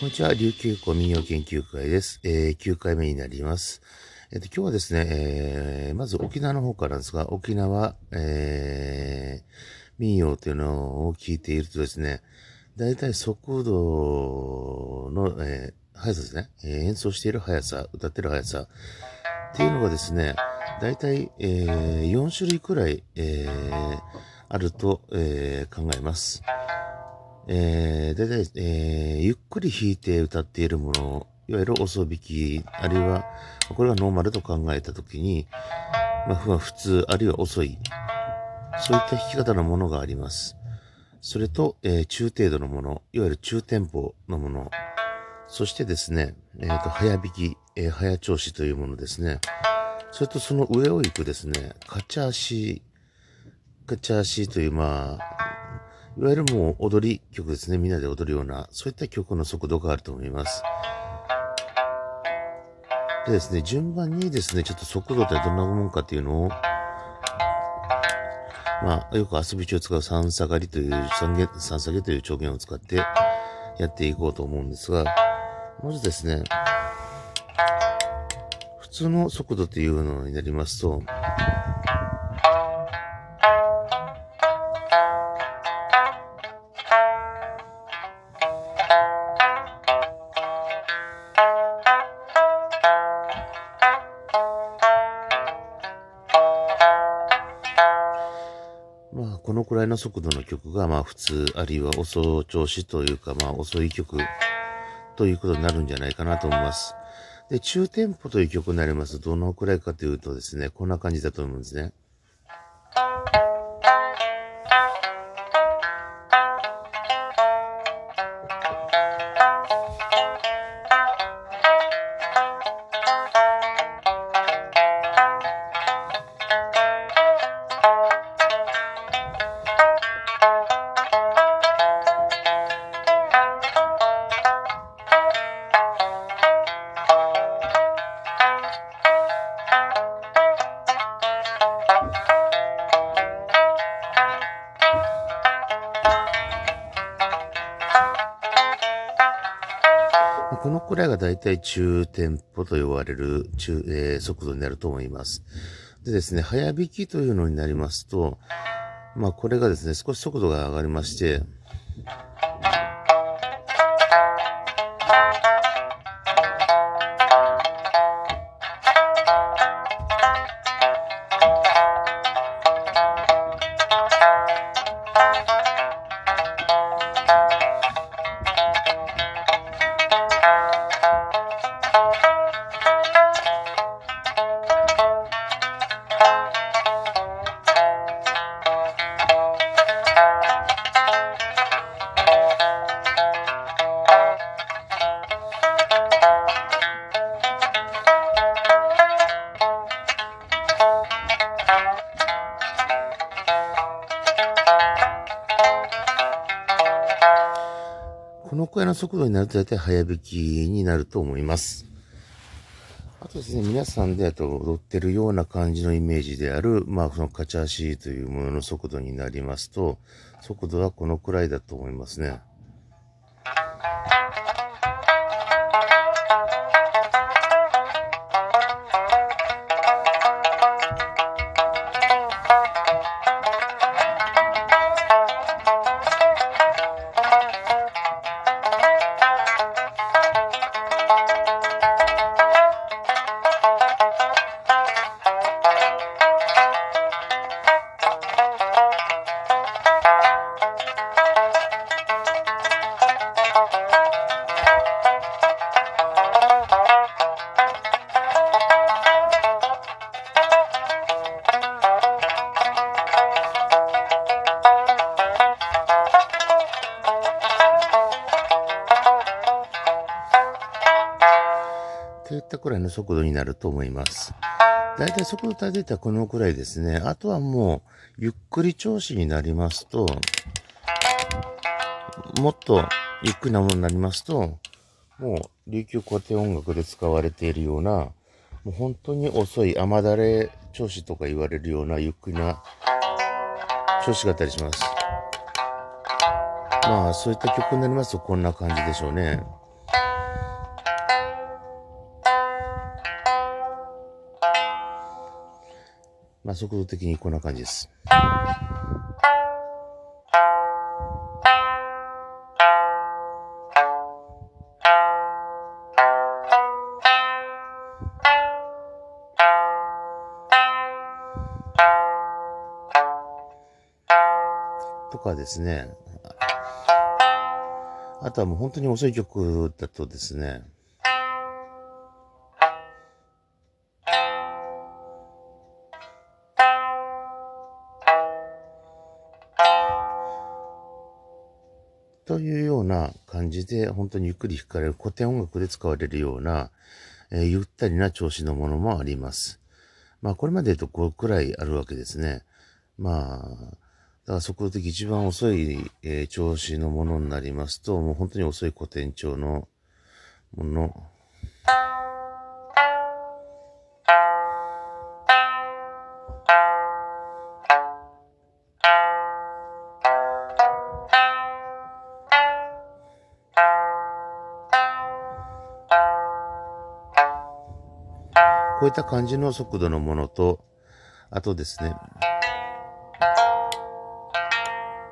こんにちは、琉球古民謡研究会です。えー、9回目になります。えっ、と、今日はですね、えー、まず沖縄の方からですが、沖縄、えー、民謡というのを聞いているとですね、大体速度の、えー、速さですね、えー、演奏している速さ、歌ってる速さっていうのがですね、大体、えー、4種類くらい、えー、あると、えー、考えます。えー、だいたい、えー、ゆっくり弾いて歌っているもの、いわゆる遅弾き、あるいは、これがノーマルと考えたときに、まあ、普通、あるいは遅い、そういった弾き方のものがあります。それと、えー、中程度のもの、いわゆる中テンポのもの、そしてですね、えっ、ー、と、早弾き、えー、早調子というものですね。それとその上を行くですね、カチャーシー、カチャーシーという、まあ、いわゆるもう踊り曲ですね。みんなで踊るような、そういった曲の速度があると思います。でですね、順番にですね、ちょっと速度ってどんなもんかっていうのを、まあ、よく遊び中を使う三下がりという、三下三下げという調言を使ってやっていこうと思うんですが、まずですね、普通の速度というのになりますと、らいの速度の曲が、まあ、普通、あるいは遅調子というか、まあ、遅い曲ということになるんじゃないかなと思います。で、中テンポという曲になります、どのくらいかというとですね、こんな感じだと思うんですね。このくらいが大体中店舗と呼ばれる中、えー、速度になると思います。でですね、早弾きというのになりますと、まあこれがですね、少し速度が上がりまして、くらいの速度になると大体早引きになると思います。あとですね、皆さんであと踊ってるような感じのイメージである、まあそのカチャーシーというものの速度になりますと、速度はこのくらいだと思いますね。ったくらいの速度になると思います。だいたい速度立てたらこのくらいですね。あとはもう、ゆっくり調子になりますと、もっとゆっくりなものになりますと、もう琉球古典音楽で使われているような、もう本当に遅い雨だれ調子とか言われるようなゆっくりな調子があったりします。まあそういった曲になりますとこんな感じでしょうね。まあ、速度的にこんな感じです。とかですね。あとはもう本当に遅い曲だとですね、というような感じで、本当にゆっくり弾かれる古典音楽で使われるような、えー、ゆったりな調子のものもあります。まあ、これまで言うと5くらいあるわけですね。まあ、だから速度的一番遅い、えー、調子のものになりますと、もう本当に遅い古典調のもの、こういった感じの速度のものと、あとですね、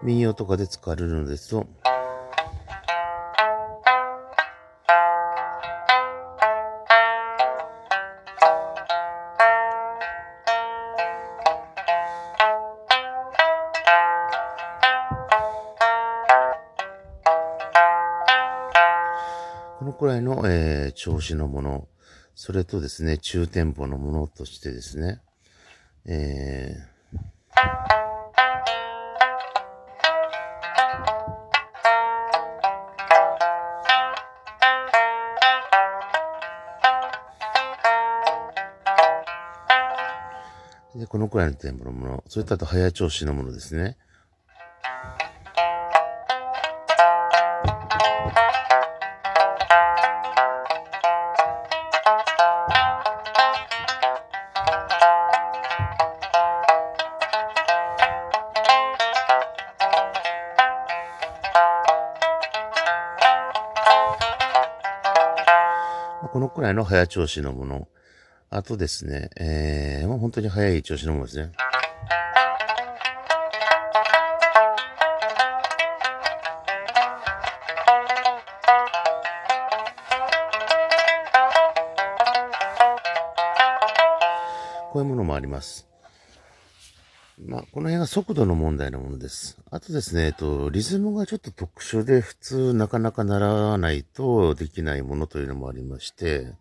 民謡とかで使われるのですと、このくらいの、えー、調子のもの、それとですね、中店舗のものとしてですね、えー、このくらいのテンポのもの、それとあと早調子のものですね。このくらいの早調子のもの。あとですね、えー、もう本当に早い調子のものですね。こういうものもあります。まあ、この辺が速度の問題のものです。あとですね、えっと、リズムがちょっと特殊で普通なかなか習わないとできないものというのもありまして、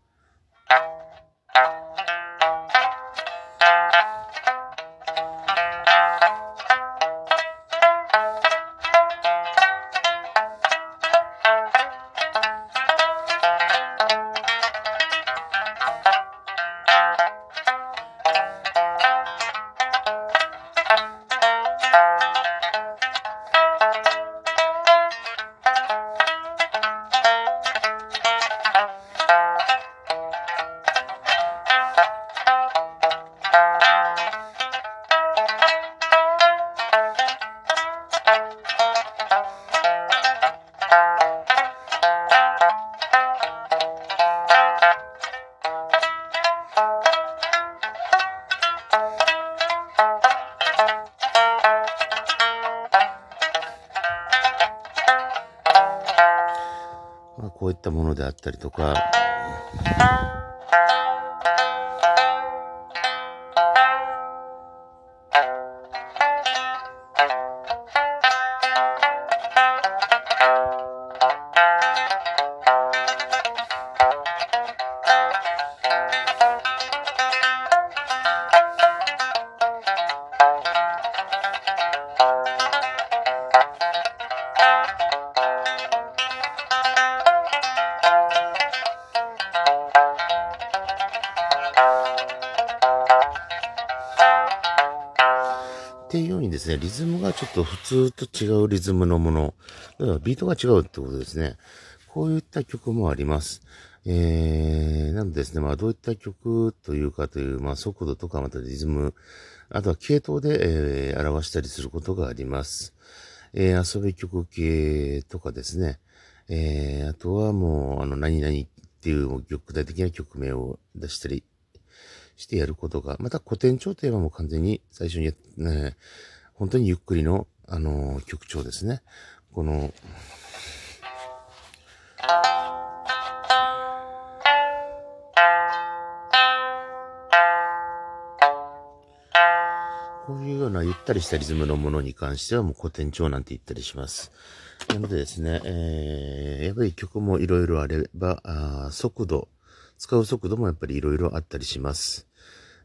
まこういったものであったりとか、ですね、リズムがちょっと普通と違うリズムのもの、だからビートが違うってことですね。こういった曲もあります。えー、なんですね、まあどういった曲というかという、まあ速度とかまたリズム、あとは系統で、えー、表したりすることがあります。えー、遊び曲系とかですね、えー、あとはもう、あの、何々っていう具体的な曲名を出したりしてやることが、また古典調テーマも完全に最初にや、ね、本当にゆっくりの、あのー、曲調ですね。この、こういうようなゆったりしたリズムのものに関してはもう古典調なんて言ったりします。なのでですね、えー、やっぱり曲もいろいろあれば、あ速度、使う速度もやっぱりいろいろあったりします。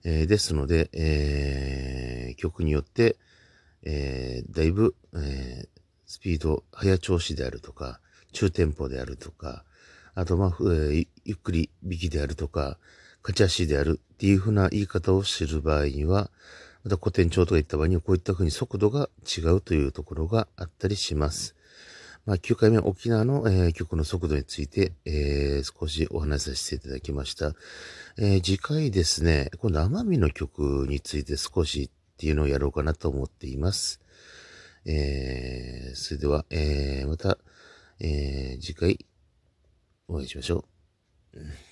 えー、ですので、えー、曲によって、えー、だいぶ、えー、スピード、早調子であるとか、中テンポであるとか、あと、まあ、えー、ゆっくり引きであるとか、勝ち足であるっていうふうな言い方をする場合には、また古典調とか言った場合にはこういった風に速度が違うというところがあったりします。まあ、9回目沖縄の、えー、曲の速度について、えー、少しお話しさせていただきました。えー、次回ですね、今度奄美の曲について少しっていうのをやろうかなと思っています。えー、それでは、えー、また、えー、次回お会いしましょう。